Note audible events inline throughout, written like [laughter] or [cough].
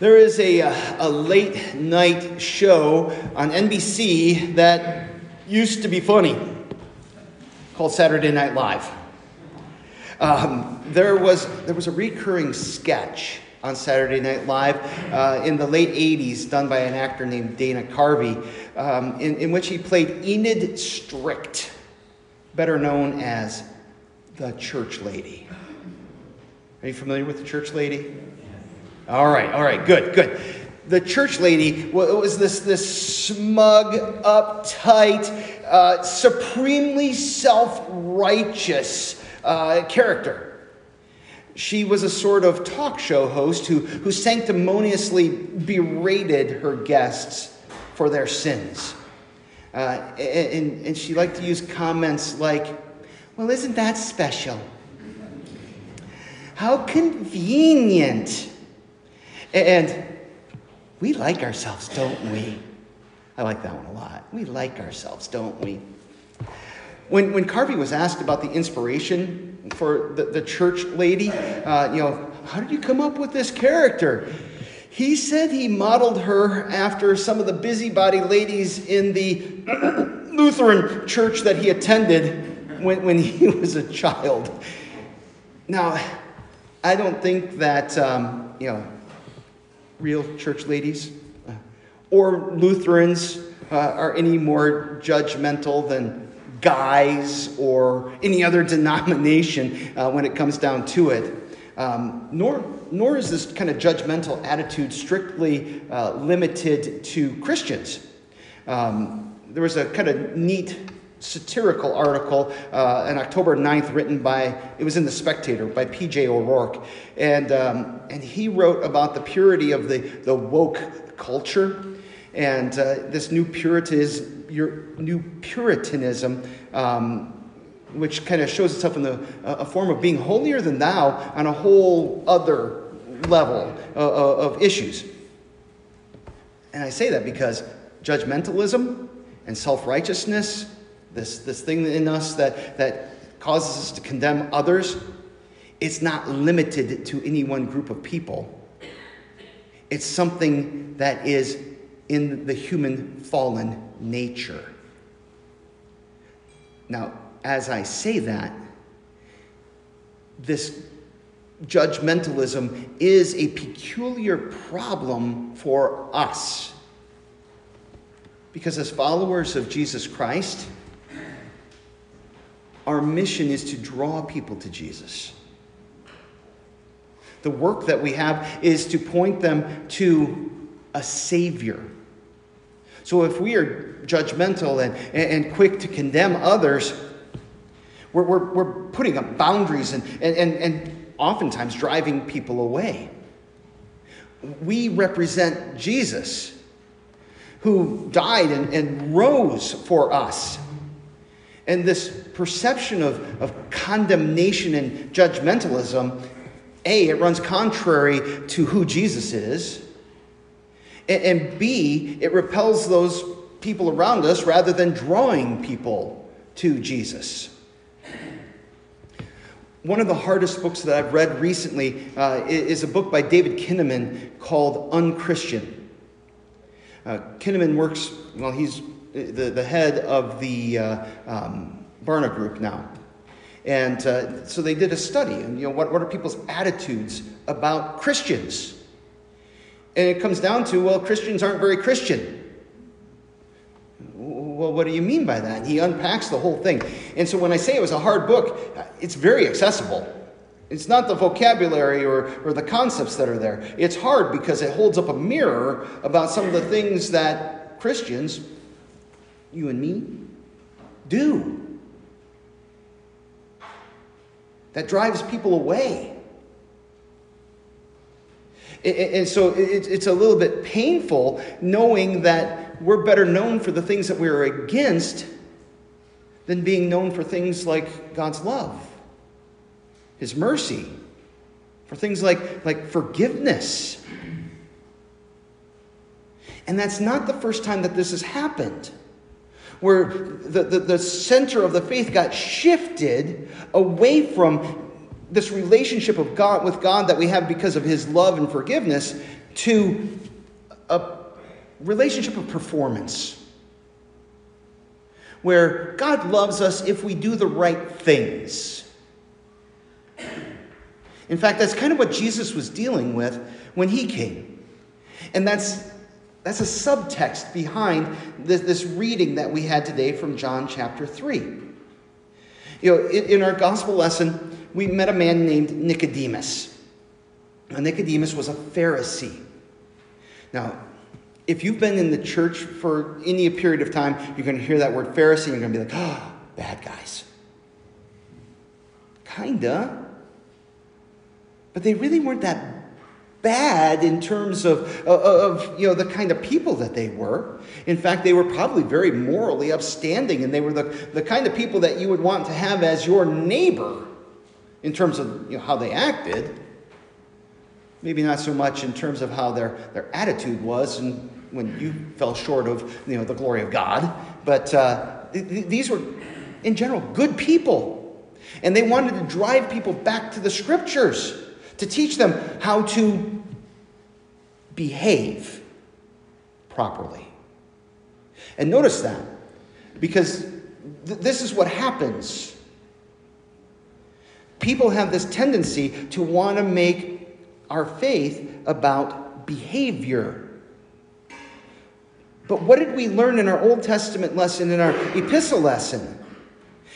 There is a, a late night show on NBC that used to be funny called Saturday Night Live. Um, there, was, there was a recurring sketch on Saturday Night Live uh, in the late 80s done by an actor named Dana Carvey, um, in, in which he played Enid Strict, better known as the church lady. Are you familiar with the church lady? All right, all right, good, good. The church lady was this, this smug, uptight, uh, supremely self righteous uh, character. She was a sort of talk show host who, who sanctimoniously berated her guests for their sins. Uh, and, and she liked to use comments like, Well, isn't that special? How convenient. And we like ourselves, don't we? I like that one a lot. We like ourselves, don't we? When, when Carvey was asked about the inspiration for the, the church lady, uh, you know, how did you come up with this character? He said he modeled her after some of the busybody ladies in the [clears throat] Lutheran church that he attended when, when he [laughs] was a child. Now, I don't think that, um, you know, real church ladies uh, or Lutherans uh, are any more judgmental than guys or any other [laughs] denomination uh, when it comes down to it. Um, nor, nor is this kind of judgmental attitude strictly uh, limited to Christians. Um, there was a kind of neat satirical article uh, on October 9th written by, it was in The Spectator, by P.J. O'Rourke. And, um, and he wrote about the purity of the, the woke culture and uh, this new Puritanism your new Puritanism, um, which kind of shows itself in the, uh, a form of being holier than thou on a whole other level uh, of issues. And I say that because judgmentalism and self righteousness, this, this thing in us that, that causes us to condemn others, it's not limited to any one group of people. It's something that is in the human fallen nature. Now, as I say that, this judgmentalism is a peculiar problem for us. Because as followers of Jesus Christ, our mission is to draw people to Jesus. The work that we have is to point them to a Savior so if we are judgmental and, and, quick to condemn others, we're, we're, we're putting up boundaries and, and, and, and oftentimes driving people away. We represent Jesus, who died and, and rose for us. And this perception of, of condemnation and judgmentalism, A, it runs contrary to who Jesus is. And B, it repels those people around us rather than drawing people to Jesus. One of the hardest books that I've read recently uh, is a book by David Kinnaman called Unchristian. Uh, Kinnaman works, well, he's the, the head of the uh, um, Barna Group now. And uh, so they did a study, and you know, what, what are people's attitudes about Christians? And it comes down to, well, Christians aren't very Christian. Well, what do you mean by that? He unpacks the whole thing. And so when I say it was a hard book, it's very accessible. It's not the vocabulary or, or the concepts that are there. It's hard because it holds up a mirror about some of the things that Christians, you and me, do. That drives people away. And so it's a little bit painful knowing that we're better known for the things that we're against than being known for things like God's love, His mercy, for things like, like forgiveness. And that's not the first time that this has happened, where the, the, the center of the faith got shifted away from this relationship of God with God that we have because of his love and forgiveness to a relationship of performance where God loves us if we do the right things. In fact, that's kind of what Jesus was dealing with when he came. And that's, that's a subtext behind this, this reading that we had today from John chapter 3. You know, in, in our gospel lesson, we met a man named Nicodemus. Now, Nicodemus was a Pharisee. Now, if you've been in the church for any period of time, you're going to hear that word Pharisee and you're going to be like, oh, [gasps] bad guys. Kinda. But they really weren't that bad in terms of, of you know, the kind of people that they were. In fact, they were probably very morally upstanding, and they were the, the kind of people that you would want to have as your neighbor in terms of you know, how they acted. Maybe not so much in terms of how their, their attitude was and when you fell short of you know, the glory of God. But uh, th- these were, in general, good people. And they wanted to drive people back to the scriptures to teach them how to behave properly. And notice that, because th- this is what happens. People have this tendency to want to make our faith about behavior but what did we learn in our Old Testament lesson, in our epistle lesson?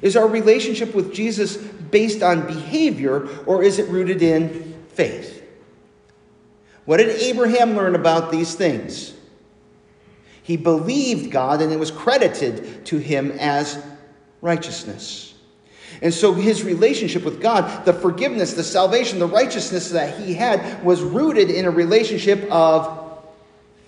Is our relationship with Jesus based on behavior or is it rooted in faith? What did Abraham learn about these things? He believed God and it was credited to him as righteousness. And so his relationship with God, the forgiveness, the salvation, the righteousness that he had was rooted in a relationship of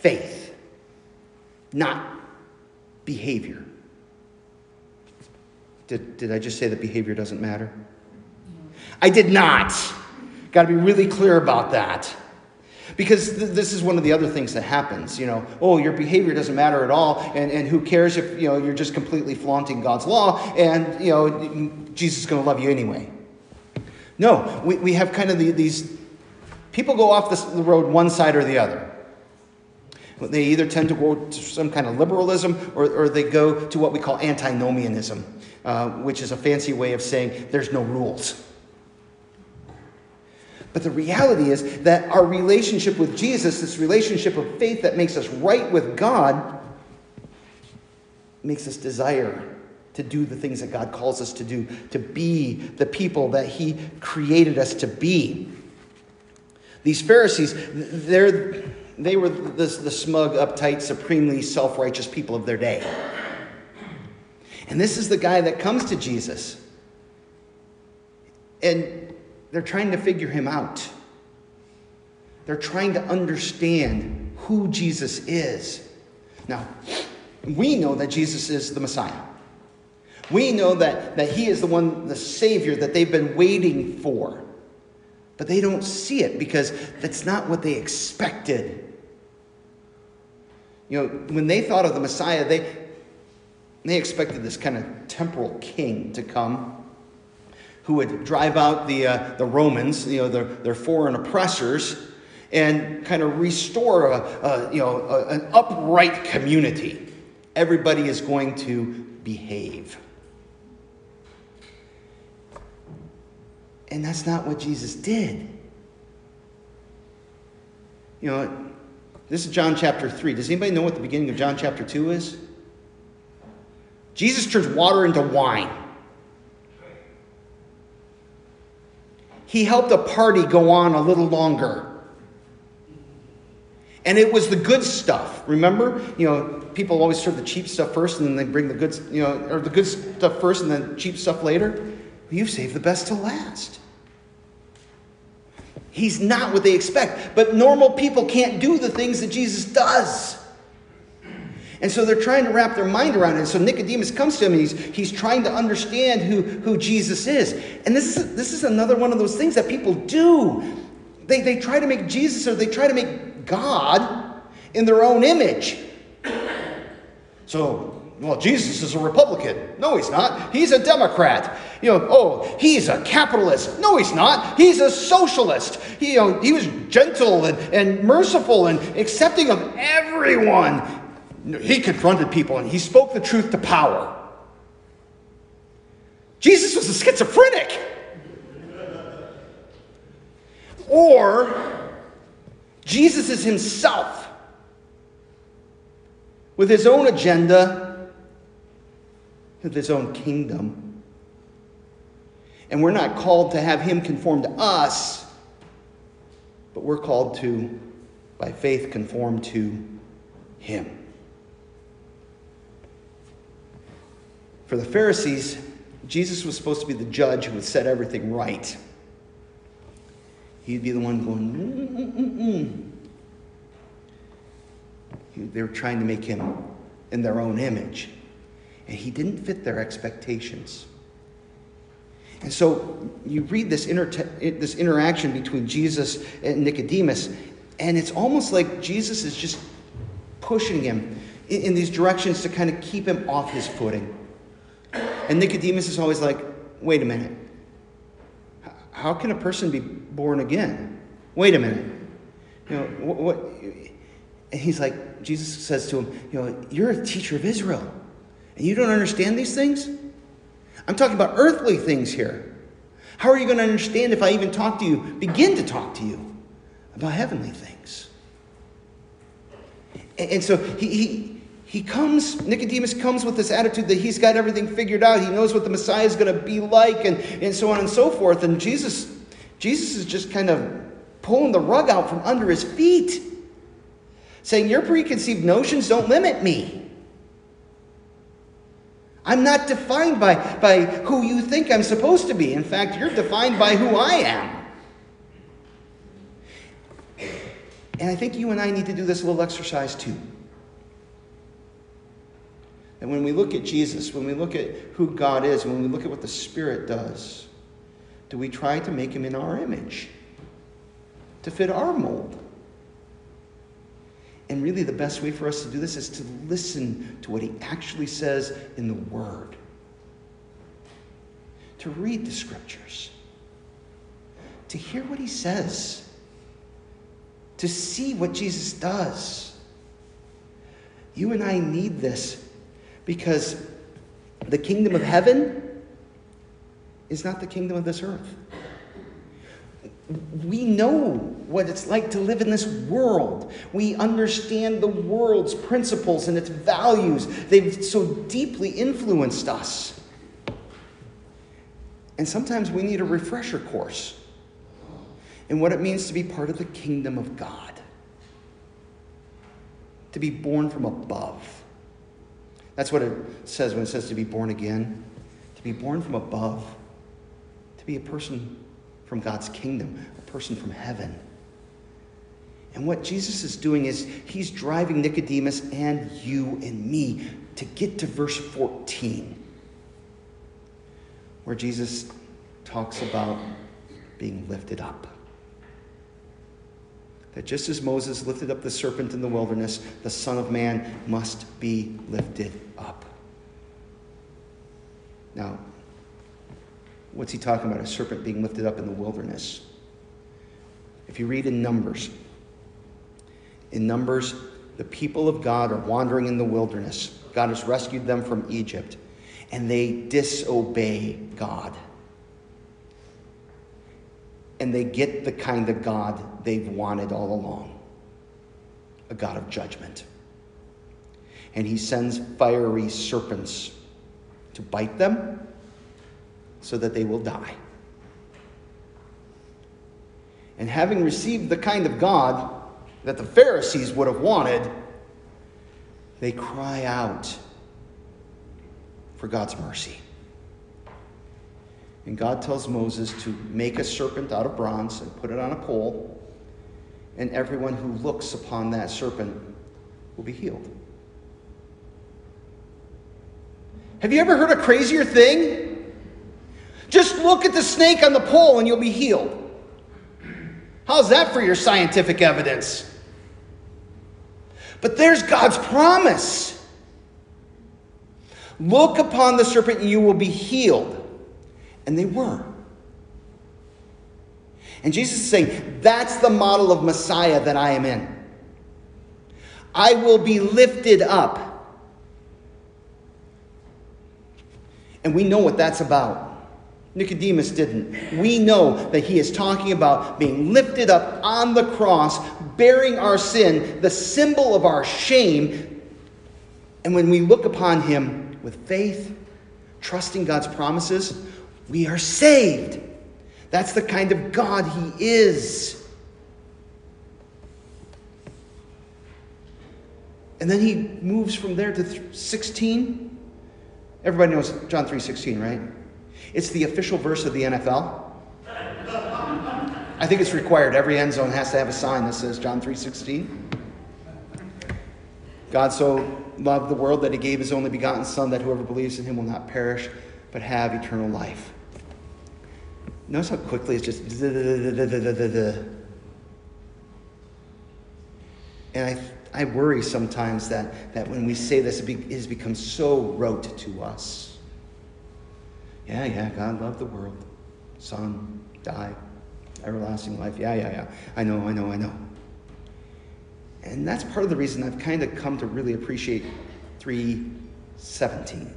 faith not behavior. Did, did I just say that behavior doesn't matter? I did not. Got to be really clear about that. Because th- this is one of the other things that happens, you know, oh, your behavior doesn't matter at all, and, and who cares if, you know, you're just completely flaunting God's law, and, you know, Jesus is going to love you anyway. No, we, we have kind of the, these, people go off this, the road one side or the other. They either tend to go to some kind of liberalism or, or they go to what we call antinomianism, uh, which is a fancy way of saying there's no rules. But the reality is that our relationship with Jesus, this relationship of faith that makes us right with God, makes us desire to do the things that God calls us to do, to be the people that He created us to be. These Pharisees, they're they were the, the smug, uptight, supremely self righteous people of their day. And this is the guy that comes to Jesus. And they're trying to figure him out. They're trying to understand who Jesus is. Now, we know that Jesus is the Messiah. We know that, that he is the one, the Savior that they've been waiting for. But they don't see it because that's not what they expected. You know, when they thought of the Messiah, they, they expected this kind of temporal king to come who would drive out the, uh, the Romans, you know, their, their foreign oppressors, and kind of restore a, a you know, a, an upright community. Everybody is going to behave. And that's not what Jesus did. You know, this is John chapter 3. Does anybody know what the beginning of John chapter 2 is? Jesus turns water into wine. He helped a party go on a little longer. And it was the good stuff. Remember? You know, people always serve the cheap stuff first and then they bring the good, you know, or the good stuff first and then cheap stuff later. You've saved the best to last. He's not what they expect. But normal people can't do the things that Jesus does. And so they're trying to wrap their mind around it. And so Nicodemus comes to him and he's, he's trying to understand who, who Jesus is. And this is, this is another one of those things that people do. They, they try to make Jesus or they try to make God in their own image. So well, Jesus is a Republican. No, he's not. He's a Democrat. You know, oh, he's a capitalist. No, he's not. He's a socialist. He, you know, he was gentle and, and merciful and accepting of everyone. He confronted people and he spoke the truth to power. Jesus was a schizophrenic. Or Jesus is himself with his own agenda, with his own kingdom. And we're not called to have him conform to us, but we're called to, by faith, conform to him. For the Pharisees, Jesus was supposed to be the judge who would set everything right. He'd be the one going, Mm-mm-mm-mm. they were trying to make him in their own image. And he didn't fit their expectations. And so you read this, inter- this interaction between Jesus and Nicodemus, and it's almost like Jesus is just pushing him in, in these directions to kind of keep him off his footing. And Nicodemus is always like, wait a minute. How can a person be born again? Wait a minute. You know, what, what and he's like, Jesus says to him, you know, you're a teacher of Israel, and you don't understand these things? I'm talking about earthly things here. How are you going to understand if I even talk to you, begin to talk to you about heavenly things? And, and so he, he he comes, Nicodemus comes with this attitude that he's got everything figured out. He knows what the Messiah is going to be like, and, and so on and so forth. And Jesus, Jesus is just kind of pulling the rug out from under his feet, saying, Your preconceived notions don't limit me. I'm not defined by, by who you think I'm supposed to be. In fact, you're defined by who I am. And I think you and I need to do this little exercise too. And when we look at Jesus, when we look at who God is, when we look at what the Spirit does, do we try to make him in our image? To fit our mold? And really, the best way for us to do this is to listen to what he actually says in the Word, to read the Scriptures, to hear what he says, to see what Jesus does. You and I need this because the kingdom of heaven is not the kingdom of this earth. We know what it's like to live in this world. We understand the world's principles and its values. They've so deeply influenced us. And sometimes we need a refresher course in what it means to be part of the kingdom of God, to be born from above. That's what it says when it says to be born again, to be born from above, to be a person from God's kingdom, a person from heaven. And what Jesus is doing is he's driving Nicodemus and you and me to get to verse 14, where Jesus talks about being lifted up. That just as Moses lifted up the serpent in the wilderness, the Son of Man must be lifted up. Now, what's he talking about? A serpent being lifted up in the wilderness. If you read in Numbers, in Numbers, the people of God are wandering in the wilderness. God has rescued them from Egypt, and they disobey God and they get the kind of God they've wanted all along a God of judgment. And he sends fiery serpents to bite them so that they will die. And having received the kind of God that the Pharisees would have wanted, they cry out for God's mercy. And God tells Moses to make a serpent out of bronze and put it on a pole, and everyone who looks upon that serpent will be healed. Have you ever heard a crazier thing? Just look at the snake on the pole and you'll be healed. How's that for your scientific evidence? But there's God's promise. Look upon the serpent and you will be healed. And they were. And Jesus is saying, That's the model of Messiah that I am in. I will be lifted up. And we know what that's about. Nicodemus didn't. We know that he is talking about being lifted up on the cross, bearing our sin, the symbol of our shame. And when we look upon him with faith, trusting God's promises, we are saved. That's the kind of God he is. And then he moves from there to 16. Everybody knows John 3:16, right? It's the official verse of the NFL. I think it's required. Every end zone has to have a sign that says John 3:16. God so loved the world that he gave his only begotten son that whoever believes in him will not perish but have eternal life. Notice how quickly it's just and I I worry sometimes that, that when we say this, it, has become so rote to us. Yeah, yeah, God loved the world. Son died. Everlasting life. Yeah, yeah, yeah. I know, I know, I know. And that's part of the reason I've kind of come to really appreciate 317.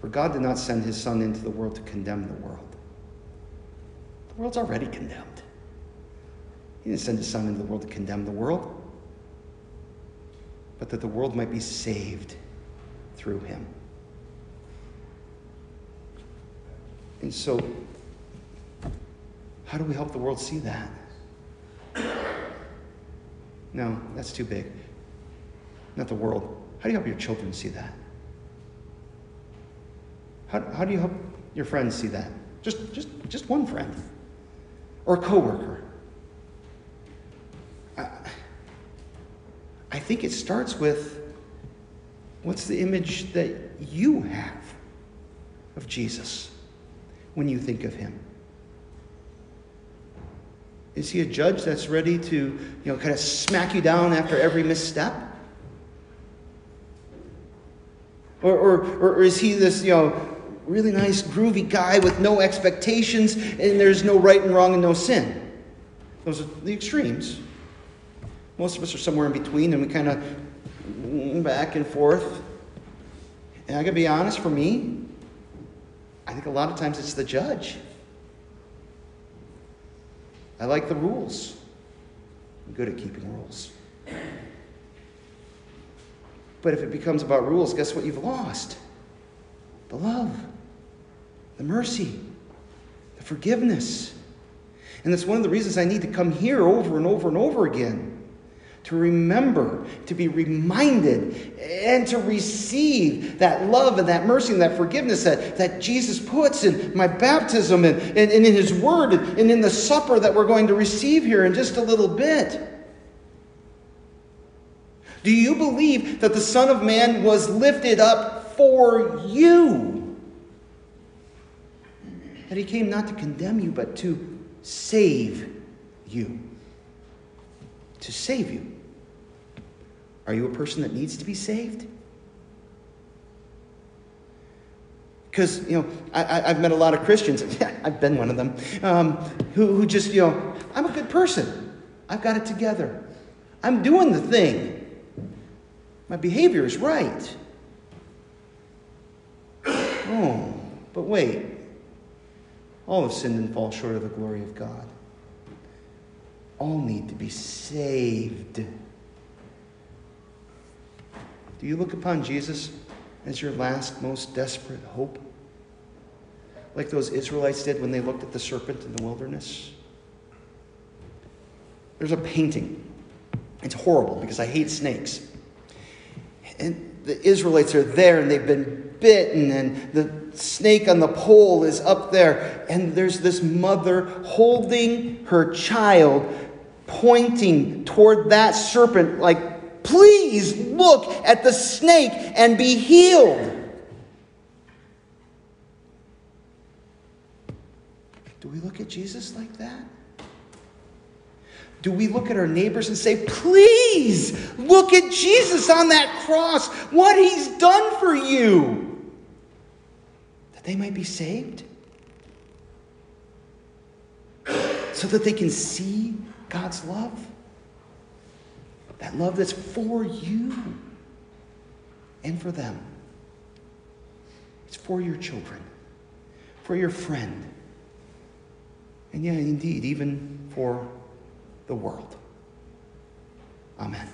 For God did not send his Son into the world to condemn the world. The world's already condemned. He didn't send his Son into the world to condemn the world, but that the world might be saved through him. And so, how do we help the world see that? No, that's too big. Not the world. How do you help your children see that? How, how do you help your friends see that? Just, just, just one friend or a coworker. I, I think it starts with what's the image that you have of Jesus when you think of him? Is he a judge that's ready to, you know, kind of smack you down after every misstep? Or, or, or is he this, you know, really nice, groovy guy with no expectations and there's no right and wrong and no sin? Those are the extremes. Most of us are somewhere in between and we kind of back and forth. And I gotta be honest, for me, I think a lot of times it's the judge. I like the rules. I'm good at keeping rules. But if it becomes about rules, guess what you've lost? The love, the mercy, the forgiveness. And that's one of the reasons I need to come here over and over and over again to remember, to be reminded, and to receive that love and that mercy and that forgiveness that, that Jesus puts in my baptism and, and, and in His Word and in the supper that we're going to receive here in just a little bit. Do you believe that the Son of Man was lifted up for you? That He came not to condemn you, but to save you to save you. Are you a person that needs to be saved? Because, you know, I, have met a lot of Christians, [laughs] I've been one of them, um, who, who just, you know, I'm a good person. I've got it together. I'm doing the thing. My behavior is right. Oh, but wait. All have sinned and fall short of the glory of God all need to be saved. Do you look upon Jesus as your last, most desperate hope? Like those Israelites did when they looked at the serpent in the wilderness? There's a painting. It's horrible because I hate snakes. And the Israelites are there and they've been bitten, and the snake on the pole is up there. And there's this mother holding her child pointing toward that serpent, like, please look at the snake and be healed. Do we look at Jesus like that? Do we look at our neighbors and say, please look at Jesus on that cross, what he's done for you, they might be saved? So that they can see God's love? That love that's for you and for them. It's for your children, for your friend, and yeah, indeed, even for the world. Amen.